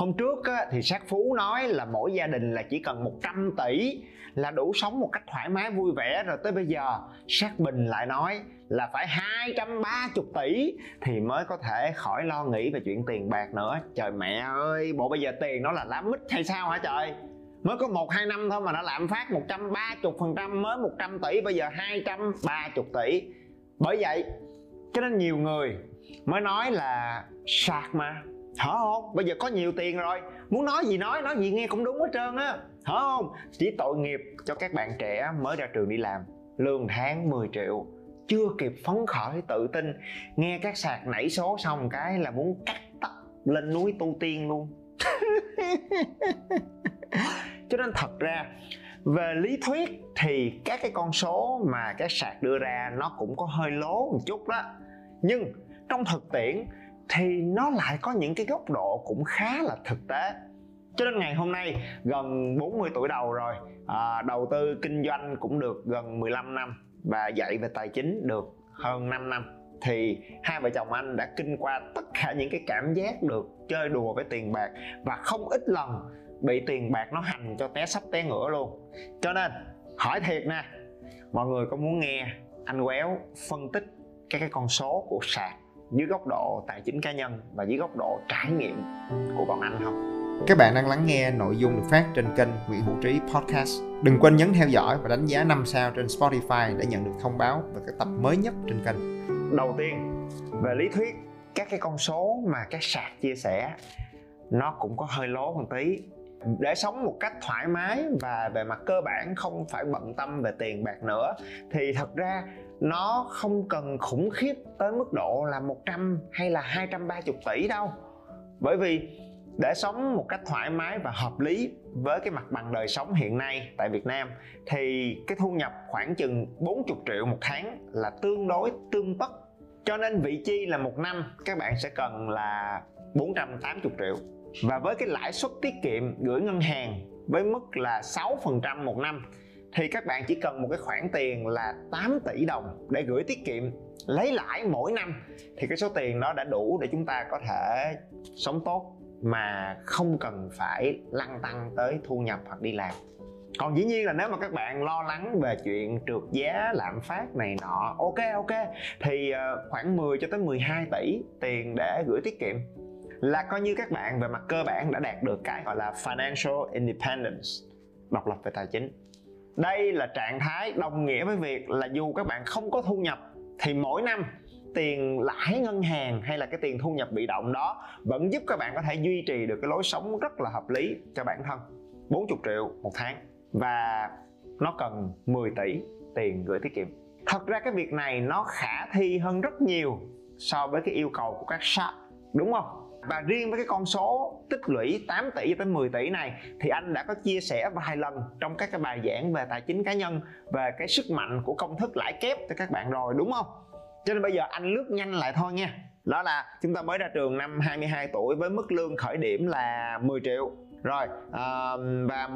hôm trước á, thì sát phú nói là mỗi gia đình là chỉ cần 100 tỷ là đủ sống một cách thoải mái vui vẻ. Rồi tới bây giờ sát bình lại nói là phải 230 tỷ thì mới có thể khỏi lo nghĩ về chuyện tiền bạc nữa. Trời mẹ ơi bộ bây giờ tiền nó là lá mít hay sao hả trời? Mới có một hai năm thôi mà nó lạm phát 130 phần trăm mới 100 tỷ bây giờ 230 tỷ. Bởi vậy cho nên nhiều người mới nói là sạc mà thở không? Bây giờ có nhiều tiền rồi. Muốn nói gì nói nói gì nghe cũng đúng hết trơn á. Thở không? Chỉ tội nghiệp cho các bạn trẻ mới ra trường đi làm. Lương tháng 10 triệu. Chưa kịp phấn khởi, tự tin. Nghe các sạc nảy số xong cái là muốn cắt tóc lên núi tu tiên luôn. Cho nên thật ra, về lý thuyết thì các cái con số mà các sạc đưa ra nó cũng có hơi lố một chút đó. Nhưng trong thực tiễn thì nó lại có những cái góc độ cũng khá là thực tế. Cho nên ngày hôm nay gần 40 tuổi đầu rồi à, đầu tư kinh doanh cũng được gần 15 năm và dạy về tài chính được hơn 5 năm thì hai vợ chồng anh đã kinh qua tất cả những cái cảm giác được chơi đùa với tiền bạc và không ít lần bị tiền bạc nó hành cho té sắp té ngửa luôn. Cho nên hỏi thiệt nè mọi người có muốn nghe anh quéo phân tích các cái con số của sạc dưới góc độ tài chính cá nhân và dưới góc độ trải nghiệm của bọn anh không các bạn đang lắng nghe nội dung được phát trên kênh Nguyễn Hữu Trí Podcast. Đừng quên nhấn theo dõi và đánh giá 5 sao trên Spotify để nhận được thông báo về các tập mới nhất trên kênh. đầu tiên về lý thuyết các cái con số mà các sạc chia sẻ nó cũng có hơi lố một tí để sống một cách thoải mái và về mặt cơ bản không phải bận tâm về tiền bạc nữa thì thật ra nó không cần khủng khiếp tới mức độ là 100 hay là 230 tỷ đâu. Bởi vì để sống một cách thoải mái và hợp lý với cái mặt bằng đời sống hiện nay tại Việt Nam, thì cái thu nhập khoảng chừng 40 triệu một tháng là tương đối, tương tất. Cho nên vị chi là một năm, các bạn sẽ cần là 480 triệu. Và với cái lãi suất tiết kiệm gửi ngân hàng với mức là 6% một năm thì các bạn chỉ cần một cái khoản tiền là 8 tỷ đồng để gửi tiết kiệm, lấy lãi mỗi năm. Thì cái số tiền đó đã đủ để chúng ta có thể sống tốt mà không cần phải lăn tăng tới thu nhập hoặc đi làm. Còn dĩ nhiên là nếu mà các bạn lo lắng về chuyện trượt giá, lạm phát này nọ, ok ok. Thì ờ, khoảng 10 cho tới 12 tỷ tiền để gửi tiết kiệm là coi như các bạn về mặt cơ bản đã đạt được cái gọi là financial independence, độc lập về tài chính đây là trạng thái đồng nghĩa với việc là dù các bạn không có thu nhập, thì mỗi năm tiền lãi ngân hàng hay là cái tiền thu nhập bị động đó vẫn giúp các bạn có thể duy trì được cái lối sống rất là hợp lý cho bản thân. 40 triệu một tháng và nó cần 10 tỷ tiền gửi tiết kiệm. Thật ra cái việc này nó khả thi hơn rất nhiều so với cái yêu cầu của các shop, đúng không? Và riêng với cái con số tích lũy 8 tỷ tới 10 tỷ này thì anh đã có chia sẻ vài lần trong các cái bài giảng về tài chính cá nhân về cái sức mạnh của công thức lãi kép cho các bạn rồi đúng không? Cho nên bây giờ anh lướt nhanh lại thôi nha. Đó là chúng ta mới ra trường năm 22 tuổi với mức lương khởi điểm là 10 triệu. Rồi à, và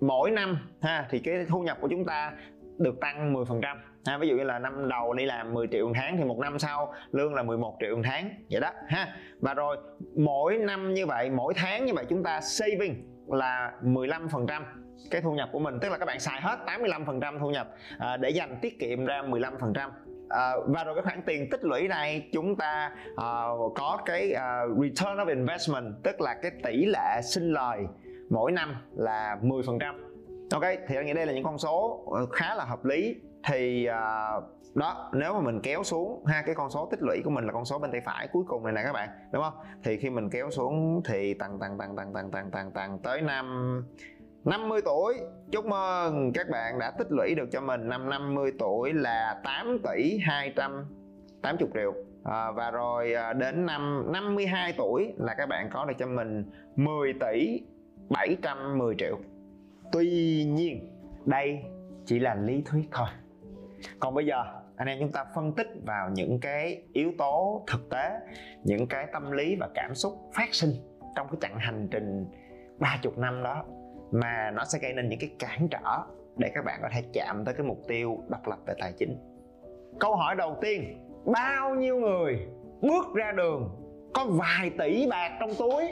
mỗi năm ha thì cái thu nhập của chúng ta được tăng 10% ha, ví dụ như là năm đầu đi làm 10 triệu một tháng thì một năm sau lương là 11 triệu một tháng vậy đó ha. Và rồi mỗi năm như vậy mỗi tháng như vậy chúng ta saving là 15% cái thu nhập của mình tức là các bạn xài hết 85% thu nhập à, để dành tiết kiệm ra 15% À, và rồi cái khoản tiền tích lũy này chúng ta uh, có cái uh, return of investment tức là cái tỷ lệ sinh lời mỗi năm là 10% ok thì anh nghĩ đây là những con số ờ, khá là hợp lý thì uh, đó nếu mà mình kéo xuống ha cái con số tích lũy của mình là con số bên tay phải cuối cùng này nè các bạn đúng không? Thì khi mình kéo xuống thì tăng tăng tăng tăng tăng tăng tăng tăng tới năm 50 tuổi. Chúc mừng các bạn đã tích lũy được cho mình năm 50 tuổi là 8 tỷ 280 triệu. À, và rồi à, đến năm 52 tuổi là các bạn có được cho mình 10 tỷ 710 triệu. Tuy nhiên đây chỉ là lý thuyết thôi còn bây giờ, anh em chúng ta phân tích vào những cái yếu tố thực tế, những cái tâm lý và cảm xúc phát sinh trong cái chặng hành trình 30 năm đó mà nó sẽ gây nên những cái cản trở để các bạn có thể chạm tới cái mục tiêu độc lập về tài chính. Câu hỏi đầu tiên, bao nhiêu người bước ra đường có vài tỷ bạc trong túi?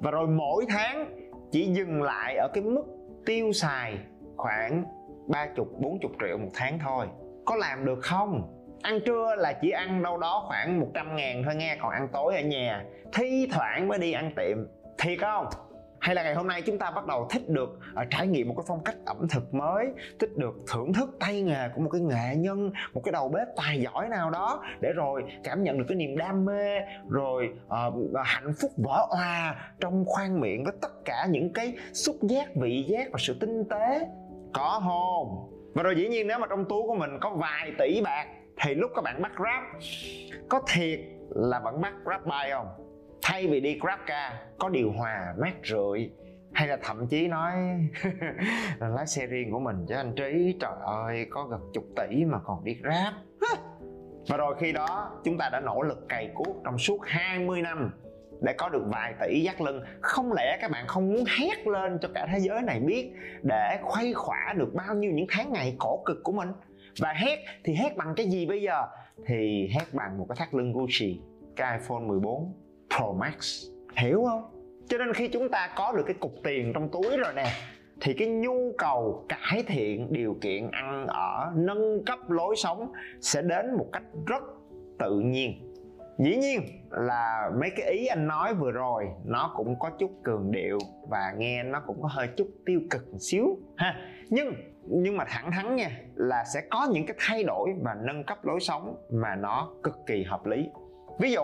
Và rồi mỗi tháng chỉ dừng lại ở cái mức tiêu xài khoảng ba chục, bốn chục triệu một tháng thôi có làm được không? Ăn trưa là chỉ ăn đâu đó khoảng 100 ngàn thôi nghe còn ăn tối ở nhà. Thi thoảng mới đi ăn tiệm. Thiệt không? Hay là ngày hôm nay chúng ta bắt đầu thích được uh, trải nghiệm một cái phong cách ẩm thực mới thích được thưởng thức tay nghề của một cái nghệ nhân một cái đầu bếp tài giỏi nào đó để rồi cảm nhận được cái niềm đam mê rồi uh, hạnh phúc vỡ òa trong khoang miệng với tất cả những cái xúc giác vị giác và sự tinh tế. Có không? Và rồi dĩ nhiên nếu mà trong túi của mình có vài tỷ bạc, thì lúc các bạn bắt grab, có thiệt là vẫn bắt grab bay không? Thay vì đi grab car có điều hòa mát rượi, hay là thậm chí nói là lái xe riêng của mình chứ anh trí, trời ơi, có gần chục tỷ mà còn đi grab. Và rồi khi đó, chúng ta đã nỗ lực cày cuốc trong suốt 20 năm để có được vài tỷ dắt lưng. Không lẽ các bạn không muốn hét lên cho cả thế giới này biết để khuây khỏa được bao nhiêu những tháng ngày khổ cực của mình? Và hét, thì hét bằng cái gì bây giờ? Thì hét bằng một cái thắt lưng Gucci, cái iPhone 14 Pro Max. Hiểu không? Cho nên khi chúng ta có được cái cục tiền trong túi rồi nè, thì cái nhu cầu cải thiện điều kiện ăn ở, nâng cấp lối sống sẽ đến một cách rất tự nhiên dĩ nhiên là mấy cái ý anh nói vừa rồi, nó cũng có chút cường điệu và nghe nó cũng có hơi chút tiêu cực một xíu, ha. Nhưng nhưng mà thẳng thắn nha, là sẽ có những cái thay đổi và nâng cấp lối sống mà nó cực kỳ hợp lý. Ví dụ,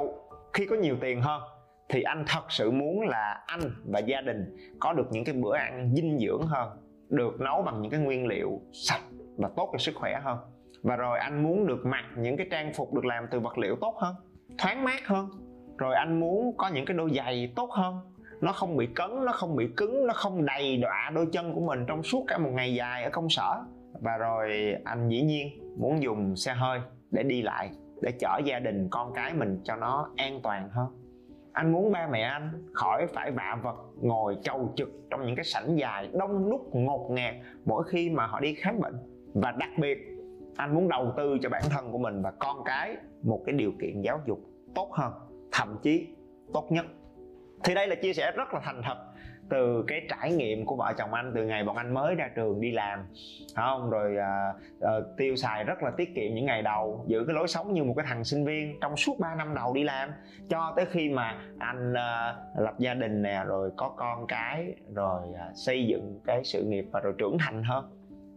khi có nhiều tiền hơn, thì anh thật sự muốn là anh và gia đình có được những cái bữa ăn dinh dưỡng hơn, được nấu bằng những cái nguyên liệu sạch và tốt cho sức khỏe hơn. Và rồi anh muốn được mặc những cái trang phục được làm từ vật liệu tốt hơn thoáng mát hơn. Rồi anh muốn có những cái đôi giày tốt hơn. Nó không bị cấn, nó không bị cứng, nó không đầy đọa đôi chân của mình trong suốt cả một ngày dài ở công sở. Và rồi anh dĩ nhiên muốn dùng xe hơi để đi lại, để chở gia đình con cái mình cho nó an toàn hơn. Anh muốn ba mẹ anh khỏi phải vạ vật ngồi trầu trực trong những cái sảnh dài đông đúc ngột ngạt mỗi khi mà họ đi khám bệnh. Và đặc biệt anh muốn đầu tư cho bản thân của mình và con cái một cái điều kiện giáo dục tốt hơn thậm chí tốt nhất. Thì đây là chia sẻ rất là thành thật từ cái trải nghiệm của vợ chồng anh từ ngày bọn anh mới ra trường đi làm. Không rồi à, à, tiêu xài rất là tiết kiệm những ngày đầu giữ cái lối sống như một cái thằng sinh viên trong suốt 3 năm đầu đi làm. Cho tới khi mà anh à, lập gia đình nè rồi có con cái rồi à, xây dựng cái sự nghiệp và rồi trưởng thành hơn.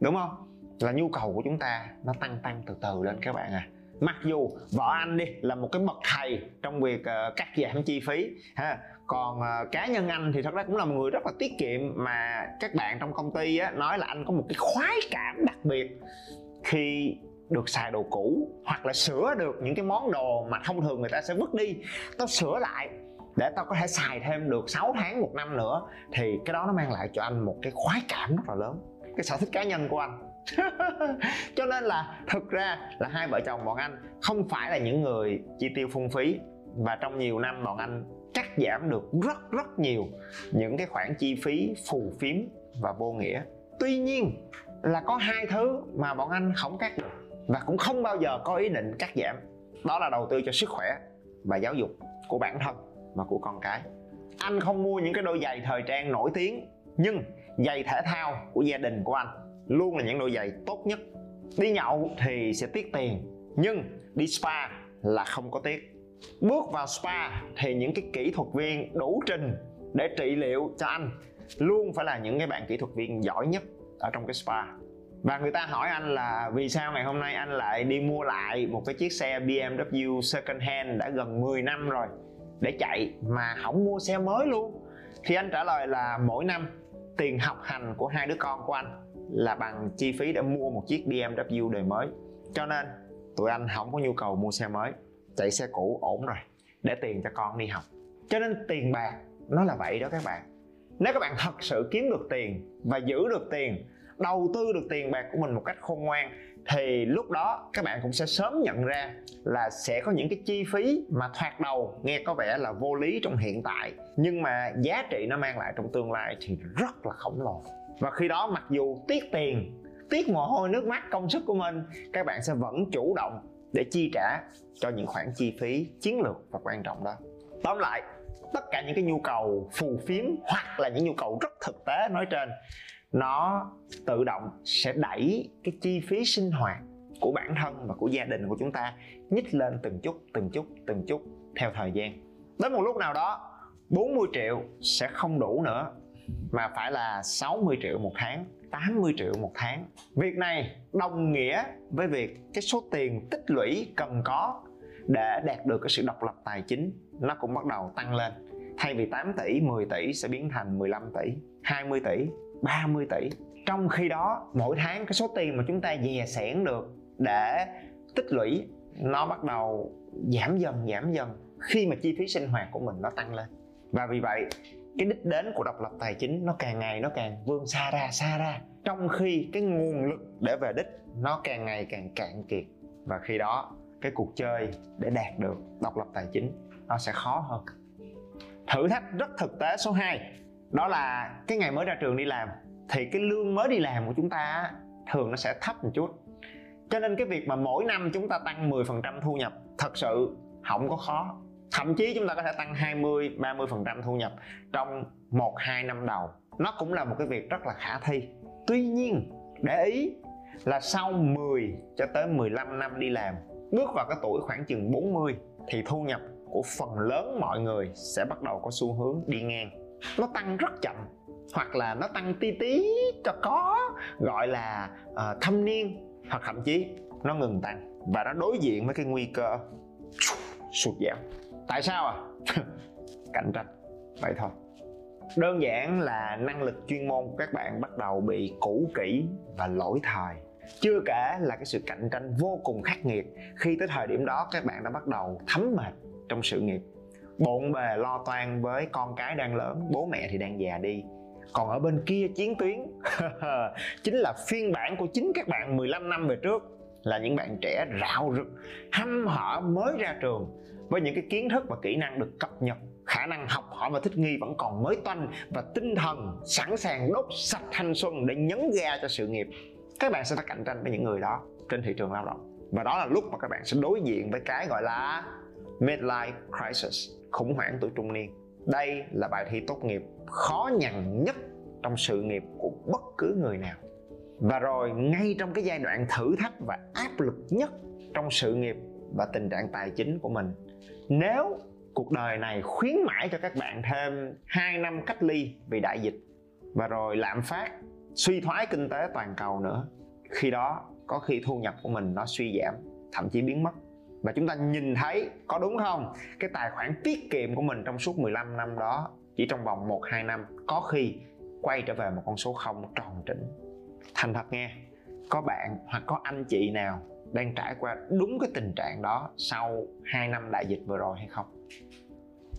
Đúng không? Là nhu cầu của chúng ta nó tăng tăng từ từ lên các bạn à. Mặc dù vợ anh đi là một cái bậc thầy trong việc uh, cắt giảm chi phí ha. Còn uh, cá nhân anh thì thật ra cũng là một người rất là tiết kiệm mà các bạn trong công ty á, nói là anh có một cái khoái cảm đặc biệt khi được xài đồ cũ hoặc là sửa được những cái món đồ mà thông thường người ta sẽ vứt đi tao sửa lại để tao có thể xài thêm được 6 tháng một năm nữa thì cái đó nó mang lại cho anh một cái khoái cảm rất là lớn cái sở thích cá nhân của anh. cho nên là thực ra là hai vợ chồng bọn anh không phải là những người chi tiêu phung phí và trong nhiều năm bọn anh cắt giảm được rất rất nhiều những cái khoản chi phí phù phiếm và vô nghĩa. Tuy nhiên là có hai thứ mà bọn anh không cắt được và cũng không bao giờ có ý định cắt giảm. Đó là đầu tư cho sức khỏe và giáo dục của bản thân và của con cái. Anh không mua những cái đôi giày thời trang nổi tiếng, nhưng giày thể thao của gia đình của anh luôn là những đôi giày tốt nhất. Đi nhậu thì sẽ tiếc tiền, nhưng đi spa là không có tiếc. Bước vào spa thì những cái kỹ thuật viên đủ trình để trị liệu cho anh luôn phải là những cái bạn kỹ thuật viên giỏi nhất ở trong cái spa. Và người ta hỏi anh là, vì sao ngày hôm nay anh lại đi mua lại một cái chiếc xe BMW second hand đã gần 10 năm rồi để chạy mà không mua xe mới luôn? Thì anh trả lời là, mỗi năm tiền học hành của hai đứa con của anh là bằng chi phí để mua một chiếc BMW đời mới. Cho nên, tụi anh không có nhu cầu mua xe mới, chạy xe cũ ổn rồi, để tiền cho con đi học. Cho nên tiền bạc, nó là vậy đó các bạn. Nếu các bạn thật sự kiếm được tiền và giữ được tiền, đầu tư được tiền bạc của mình một cách khôn ngoan, thì lúc đó các bạn cũng sẽ sớm nhận ra là sẽ có những cái chi phí mà thoạt đầu nghe có vẻ là vô lý trong hiện tại, nhưng mà giá trị nó mang lại trong tương lai thì rất là khổng lồ và khi đó mặc dù tiếc tiền, tiếc mồ hôi, nước mắt, công sức của mình, các bạn sẽ vẫn chủ động để chi trả cho những khoản chi phí chiến lược và quan trọng đó. Tóm lại, tất cả những cái nhu cầu phù phiếm hoặc là những nhu cầu rất thực tế nói trên, nó tự động sẽ đẩy cái chi phí sinh hoạt của bản thân và của gia đình của chúng ta nhích lên từng chút từng chút từng chút theo thời gian. Đến một lúc nào đó 40 triệu sẽ không đủ nữa mà phải là 60 triệu một tháng 80 triệu một tháng. Việc này đồng nghĩa với việc cái số tiền tích lũy cần có để đạt được cái sự độc lập tài chính, nó cũng bắt đầu tăng lên. Thay vì 8 tỷ 10 tỷ sẽ biến thành 15 tỷ 20 tỷ 30 tỷ. Trong khi đó, mỗi tháng cái số tiền mà chúng ta dè sẻn được để tích lũy, nó bắt đầu giảm dần giảm dần. Khi mà chi phí sinh hoạt của mình nó tăng lên. Và vì vậy cái đích đến của độc lập tài chính nó càng ngày nó càng vươn xa ra xa ra. Trong khi cái nguồn lực để về đích nó càng ngày càng cạn kiệt. Và khi đó, cái cuộc chơi để đạt được độc lập tài chính nó sẽ khó hơn. Thử thách rất thực tế số 2 đó là cái ngày mới ra trường đi làm, thì cái lương mới đi làm của chúng ta thường nó sẽ thấp một chút. Cho nên cái việc mà mỗi năm chúng ta tăng 10% thu nhập thật sự không có khó thậm chí chúng ta có thể tăng 20 30% thu nhập trong 1 2 năm đầu. Nó cũng là một cái việc rất là khả thi. Tuy nhiên để ý là sau 10 cho tới 15 năm đi làm bước vào cái tuổi khoảng chừng 40 thì thu nhập của phần lớn mọi người sẽ bắt đầu có xu hướng đi ngang. Nó tăng rất chậm hoặc là nó tăng tí tí cho có gọi là uh, thâm niên hoặc thậm chí nó ngừng tăng. Và nó đối diện với cái nguy cơ sụt giảm tại sao à? Cạnh tranh. Vậy thôi. Đơn giản là năng lực chuyên môn của các bạn bắt đầu bị cũ kỹ và lỗi thời. Chưa kể là cái sự cạnh tranh vô cùng khắc nghiệt khi tới thời điểm đó các bạn đã bắt đầu thấm mệt trong sự nghiệp. Bộn bề lo toan với con cái đang lớn, bố mẹ thì đang già đi. Còn ở bên kia chiến tuyến, chính là phiên bản của chính các bạn 15 năm về trước là những bạn trẻ rạo rực, hăm hở mới ra trường với những cái kiến thức và kỹ năng được cập nhật, khả năng học hỏi và thích nghi vẫn còn mới toanh và tinh thần sẵn sàng đốt sạch thanh xuân để nhấn ga cho sự nghiệp, các bạn sẽ phải cạnh tranh với những người đó trên thị trường lao động. Và đó là lúc mà các bạn sẽ đối diện với cái gọi là midlife crisis, khủng hoảng tuổi trung niên. Đây là bài thi tốt nghiệp khó nhằn nhất trong sự nghiệp của bất cứ người nào. Và rồi, ngay trong cái giai đoạn thử thách và áp lực nhất trong sự nghiệp và tình trạng tài chính của mình nếu cuộc đời này khuyến mãi cho các bạn thêm 2 năm cách ly vì đại dịch và rồi lạm phát, suy thoái kinh tế toàn cầu nữa, khi đó có khi thu nhập của mình nó suy giảm, thậm chí biến mất. Và chúng ta nhìn thấy, có đúng không? Cái tài khoản tiết kiệm của mình trong suốt 15 năm đó, chỉ trong vòng 1 2 năm, có khi quay trở về một con số không tròn trĩnh. Thành thật nghe, có bạn hoặc có anh chị nào đang trải qua đúng cái tình trạng đó sau 2 năm đại dịch vừa rồi hay không?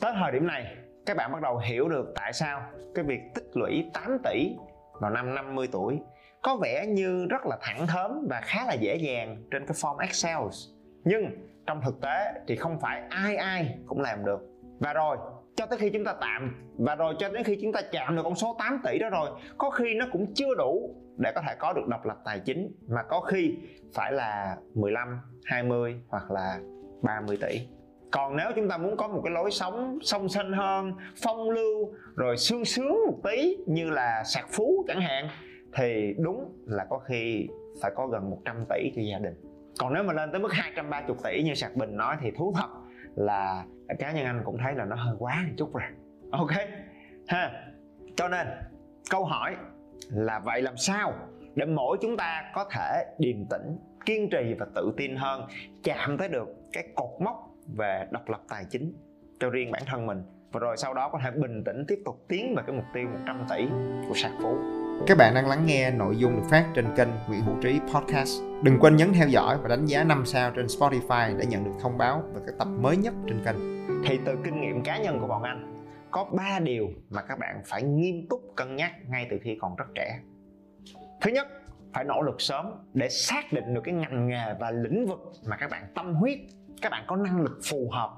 Tới thời điểm này, các bạn bắt đầu hiểu được tại sao cái việc tích lũy 8 tỷ vào năm 50 tuổi có vẻ như rất là thẳng thớm và khá là dễ dàng trên cái form Excel. Nhưng trong thực tế thì không phải ai ai cũng làm được. Và rồi, cho tới khi chúng ta tạm, và rồi cho đến khi chúng ta chạm được con số 8 tỷ đó rồi, có khi nó cũng chưa đủ để có thể có được độc lập tài chính mà có khi phải là 15, 20 hoặc là 30 tỷ. Còn nếu chúng ta muốn có một cái lối sống song sinh hơn phong lưu rồi sương sướng một tí như là sạc phú chẳng hạn thì đúng là có khi phải có gần 100 tỷ cho gia đình. Còn nếu mà lên tới mức 230 tỷ như sạc bình nói thì thú thật là cá nhân anh cũng thấy là nó hơi quá một chút rồi. Ok ha. Cho nên câu hỏi là vậy làm sao để mỗi chúng ta có thể điềm tĩnh kiên trì và tự tin hơn chạm tới được cái cột mốc về độc lập tài chính cho riêng bản thân mình và rồi sau đó có thể bình tĩnh tiếp tục tiến về cái mục tiêu 100 tỷ của sạc phú các bạn đang lắng nghe nội dung được phát trên kênh Nguyễn Hữu Trí Podcast. Đừng quên nhấn theo dõi và đánh giá 5 sao trên Spotify để nhận được thông báo về các tập mới nhất trên kênh. Thì từ kinh nghiệm cá nhân của bọn anh, có ba điều mà các bạn phải nghiêm túc cân nhắc ngay từ khi còn rất trẻ. Thứ nhất phải nỗ lực sớm để xác định được cái ngành nghề và lĩnh vực mà các bạn tâm huyết các bạn có năng lực phù hợp.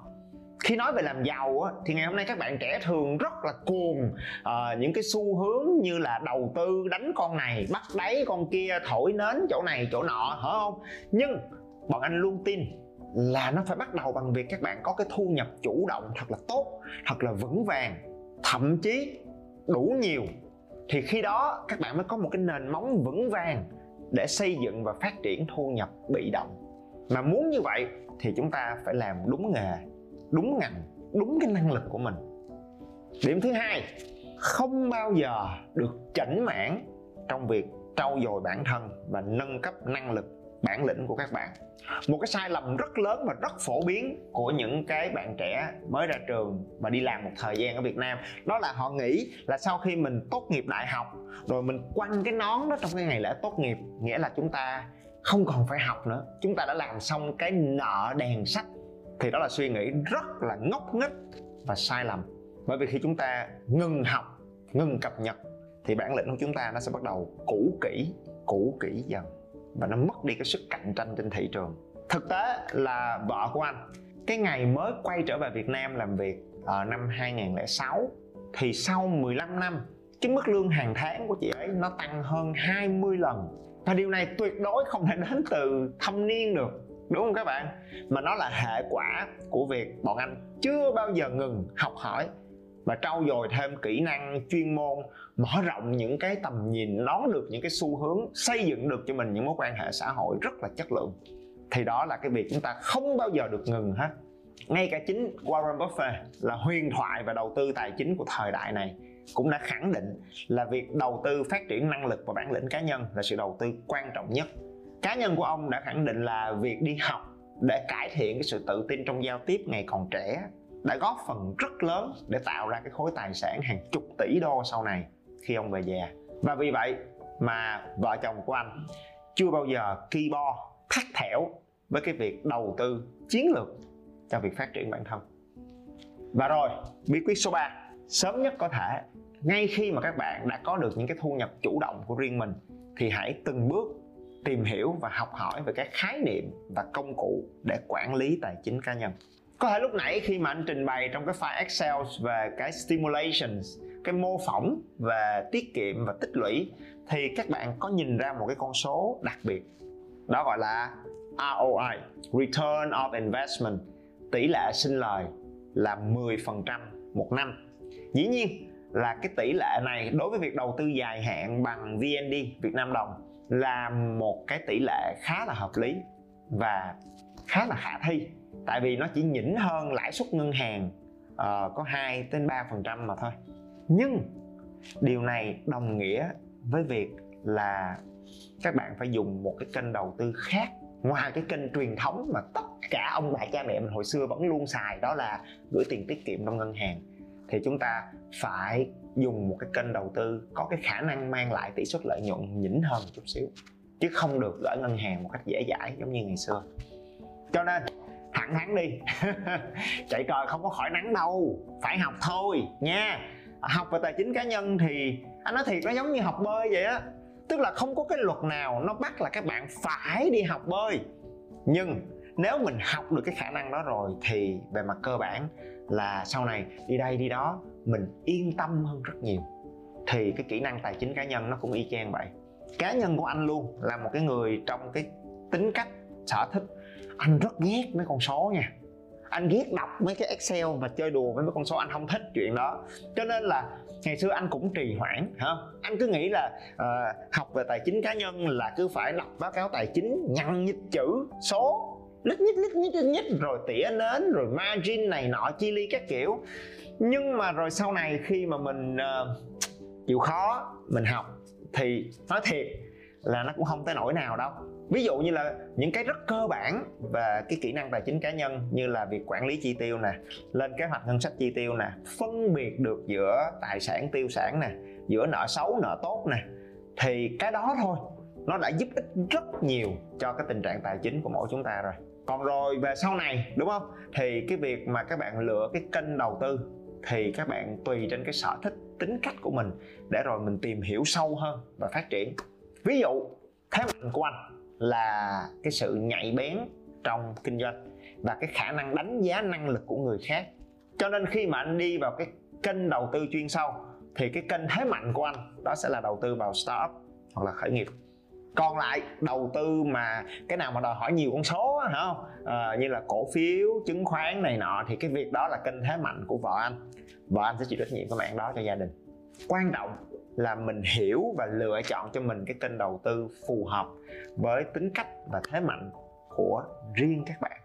Khi nói về làm giàu á, thì ngày hôm nay các bạn trẻ thường rất là cuồng à, những cái xu hướng như là đầu tư đánh con này bắt đáy con kia thổi nến chỗ này chỗ nọ hả không? Nhưng bọn anh luôn tin là nó phải bắt đầu bằng việc các bạn có cái thu nhập chủ động thật là tốt, thật là vững vàng, thậm chí đủ nhiều. Thì khi đó các bạn mới có một cái nền móng vững vàng để xây dựng và phát triển thu nhập bị động. Mà muốn như vậy thì chúng ta phải làm đúng nghề, đúng ngành, đúng cái năng lực của mình. Điểm thứ hai, không bao giờ được chảnh mãn trong việc trau dồi bản thân và nâng cấp năng lực bản lĩnh của các bạn. Một cái sai lầm rất lớn và rất phổ biến của những cái bạn trẻ mới ra trường và đi làm một thời gian ở Việt Nam, đó là họ nghĩ là sau khi mình tốt nghiệp đại học, rồi mình quăng cái nón đó trong cái ngày lễ tốt nghiệp, nghĩa là chúng ta không còn phải học nữa, chúng ta đã làm xong cái nợ đèn sách, thì đó là suy nghĩ rất là ngốc nghếch và sai lầm. Bởi vì khi chúng ta ngừng học, ngừng cập nhật, thì bản lĩnh của chúng ta nó sẽ bắt đầu cũ kỹ cũ kỹ dần và nó mất đi cái sức cạnh tranh trên thị trường. Thực tế là vợ của anh, cái ngày mới quay trở về Việt Nam làm việc ở năm 2006 thì sau 15 năm, cái mức lương hàng tháng của chị ấy nó tăng hơn 20 lần. Và điều này tuyệt đối không thể đến từ thâm niên được, đúng không các bạn? Mà nó là hệ quả của việc bọn anh chưa bao giờ ngừng học hỏi và trau dồi thêm kỹ năng chuyên môn, mở rộng những cái tầm nhìn, đón được những cái xu hướng, xây dựng được cho mình những mối quan hệ xã hội rất là chất lượng. Thì đó là cái việc chúng ta không bao giờ được ngừng hết ngay cả chính Warren Buffett là huyền thoại và đầu tư tài chính của thời đại này cũng đã khẳng định là việc đầu tư phát triển năng lực và bản lĩnh cá nhân là sự đầu tư quan trọng nhất. Cá nhân của ông đã khẳng định là việc đi học để cải thiện cái sự tự tin trong giao tiếp ngày còn trẻ đã góp phần rất lớn để tạo ra cái khối tài sản hàng chục tỷ đô sau này khi ông về già. Và vì vậy mà vợ chồng của anh chưa bao giờ ki bo, thắt thẻo với cái việc đầu tư chiến lược cho việc phát triển bản thân. Và rồi, bí quyết số 3 sớm nhất có thể. Ngay khi mà các bạn đã có được những cái thu nhập chủ động của riêng mình, thì hãy từng bước tìm hiểu và học hỏi về các khái niệm và công cụ để quản lý tài chính cá nhân có thể lúc nãy khi mà anh trình bày trong cái file Excel về cái stimulations, cái mô phỏng về tiết kiệm và tích lũy, thì các bạn có nhìn ra một cái con số đặc biệt. Đó gọi là ROI Return of Investment, tỷ lệ sinh lời là 10% một năm. Dĩ nhiên là cái tỷ lệ này đối với việc đầu tư dài hạn bằng VND Việt Nam đồng, là một cái tỷ lệ khá là hợp lý và khá là khả thi tại vì nó chỉ nhỉnh hơn lãi suất ngân hàng uh, có 2 đến 3 phần trăm mà thôi. Nhưng điều này đồng nghĩa với việc là các bạn phải dùng một cái kênh đầu tư khác. Ngoài cái kênh truyền thống mà tất cả ông bà cha mẹ mình hồi xưa vẫn luôn xài đó là gửi tiền tiết kiệm trong ngân hàng thì chúng ta phải dùng một cái kênh đầu tư có cái khả năng mang lại tỷ suất lợi nhuận nhỉnh hơn một chút xíu chứ không được gửi ngân hàng một cách dễ dãi giống như ngày xưa. Cho nên thẳng thắn đi. Chạy trời không có khỏi nắng đâu. Phải học thôi, nha. Học về tài chính cá nhân thì anh nói thiệt nó giống như học bơi vậy á. Tức là không có cái luật nào nó bắt là các bạn phải đi học bơi. Nhưng nếu mình học được cái khả năng đó rồi thì về mặt cơ bản là sau này đi đây đi đó, mình yên tâm hơn rất nhiều. Thì cái kỹ năng tài chính cá nhân nó cũng y chang vậy. Cá nhân của anh luôn là một cái người trong cái tính cách, sở thích anh rất ghét mấy con số nha. Anh ghét đọc mấy cái excel và chơi đùa với mấy con số anh không thích chuyện đó. Cho nên là ngày xưa anh cũng trì hoãn hả? Anh cứ nghĩ là uh, học về tài chính cá nhân là cứ phải lập báo cáo tài chính nhăn nhít chữ số lít nhít lít nhít lít nhít rồi tỉa nến rồi margin này nọ chi ly các kiểu. Nhưng mà rồi sau này khi mà mình uh, chịu khó mình học thì nói thiệt là nó cũng không tới nỗi nào đâu ví dụ như là những cái rất cơ bản và cái kỹ năng tài chính cá nhân như là việc quản lý chi tiêu nè, lên kế hoạch ngân sách chi tiêu nè, phân biệt được giữa tài sản tiêu sản nè, giữa nợ xấu, nợ tốt nè, thì cái đó thôi, nó đã giúp ích rất nhiều cho cái tình trạng tài chính của mỗi chúng ta rồi. Còn rồi về sau này, đúng không? Thì cái việc mà các bạn lựa cái kênh đầu tư thì các bạn tùy trên cái sở thích, tính cách của mình để rồi mình tìm hiểu sâu hơn và phát triển. Ví dụ, thế mạnh của anh là cái sự nhạy bén trong kinh doanh và cái khả năng đánh giá năng lực của người khác. Cho nên khi mà anh đi vào cái kênh đầu tư chuyên sâu thì cái kênh thế mạnh của anh đó sẽ là đầu tư vào startup hoặc là khởi nghiệp. Còn lại đầu tư mà cái nào mà đòi hỏi nhiều con số hả không? À, như là cổ phiếu chứng khoán này nọ thì cái việc đó là kênh thế mạnh của vợ anh. Vợ anh sẽ chịu trách nhiệm cái mạng đó cho gia đình quan trọng là mình hiểu và lựa chọn cho mình cái kênh đầu tư phù hợp với tính cách và thế mạnh của riêng các bạn.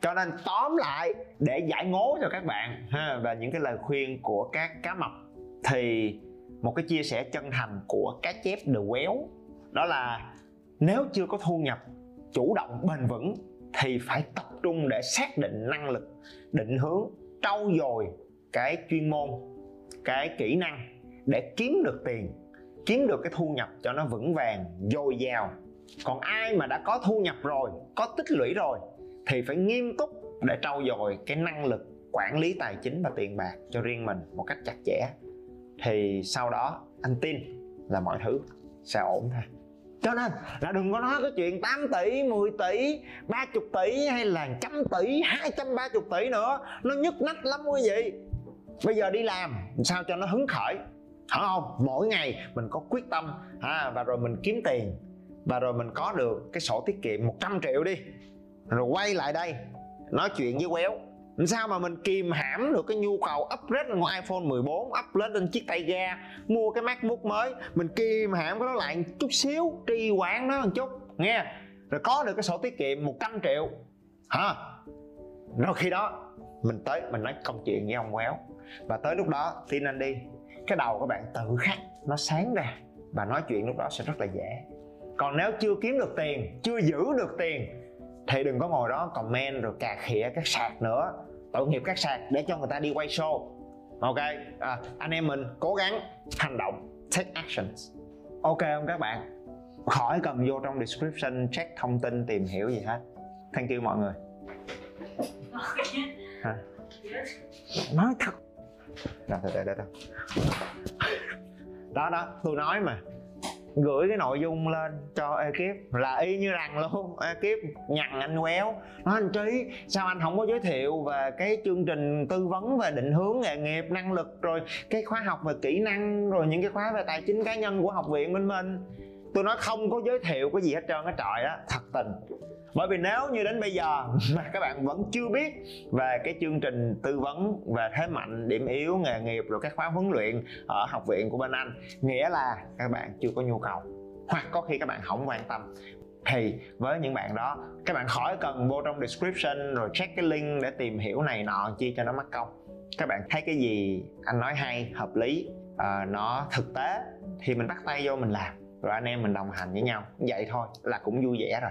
Cho nên tóm lại, để giải ngố cho các bạn ha, và những cái lời khuyên của các cá mập, thì một cái chia sẻ chân thành của cá chép the whale đó là nếu chưa có thu nhập chủ động bền vững, thì phải tập trung để xác định năng lực, định hướng, trau dồi cái chuyên môn cái kỹ năng để kiếm được tiền, kiếm được cái thu nhập cho nó vững vàng, dồi dào. Còn ai mà đã có thu nhập rồi, có tích lũy rồi, thì phải nghiêm túc để trau dồi cái năng lực quản lý tài chính và tiền bạc cho riêng mình một cách chặt chẽ. Thì sau đó, anh tin là mọi thứ sẽ ổn thôi. Cho nên là đừng có nói cái chuyện 8 tỷ 10 tỷ 30 tỷ hay là trăm tỷ 230 tỷ nữa. Nó nhức nách lắm quý vị bây giờ đi làm, sao cho nó hứng khởi? Phải không mỗi ngày mình có quyết tâm, ha, và rồi mình kiếm tiền, và rồi mình có được cái sổ tiết kiệm 100 triệu đi. Rồi quay lại đây, nói chuyện với quéo. Làm sao mà mình kìm hãm được cái nhu cầu upgrade lên iPhone 14 upgrade lên chiếc tay ga, mua cái MacBook mới? Mình kìm hãm cái đó lại chút xíu trì quản nó một chút, nghe. Rồi có được cái sổ tiết kiệm 100 triệu, hả? Rồi khi đó mình tới mình nói công chuyện với ông quéo. Và tới lúc đó tin anh đi. Cái đầu các bạn tự khắc nó sáng ra. Và nói chuyện lúc đó sẽ rất là dễ. Còn nếu chưa kiếm được tiền chưa giữ được tiền thì đừng có ngồi đó comment rồi cà khịa các sạc nữa. Tội nghiệp các sạc để cho người ta đi quay show. Ok à, anh em mình cố gắng hành động take actions. Ok không các bạn? Khỏi cần vô trong description check thông tin tìm hiểu gì hết. Thank you mọi người. à. nói thật. Đó, đó, đó, đó. đó đó tôi nói mà. Gửi cái nội dung lên cho ekip. Là y như rằng luôn. Ekip nhằn anh quéo. Nói anh trí sao anh không có giới thiệu về cái chương trình tư vấn về định hướng nghề nghiệp năng lực rồi cái khóa học về kỹ năng rồi những cái khóa về tài chính cá nhân của học viện minh minh tôi nói không có giới thiệu cái gì hết trơn á trời á. Thật tình bởi vì nếu như đến bây giờ mà các bạn vẫn chưa biết về cái chương trình tư vấn về thế mạnh điểm yếu nghề nghiệp rồi các khóa huấn luyện ở học viện của bên anh nghĩa là các bạn chưa có nhu cầu. Hoặc có khi các bạn không quan tâm. Thì với những bạn đó các bạn khỏi cần vô trong description rồi check cái link để tìm hiểu này nọ chi cho nó mất công. Các bạn thấy cái gì anh nói hay hợp lý uh, nó thực tế thì mình bắt tay vô mình làm. Rồi anh em mình đồng hành với nhau. Vậy thôi là cũng vui vẻ rồi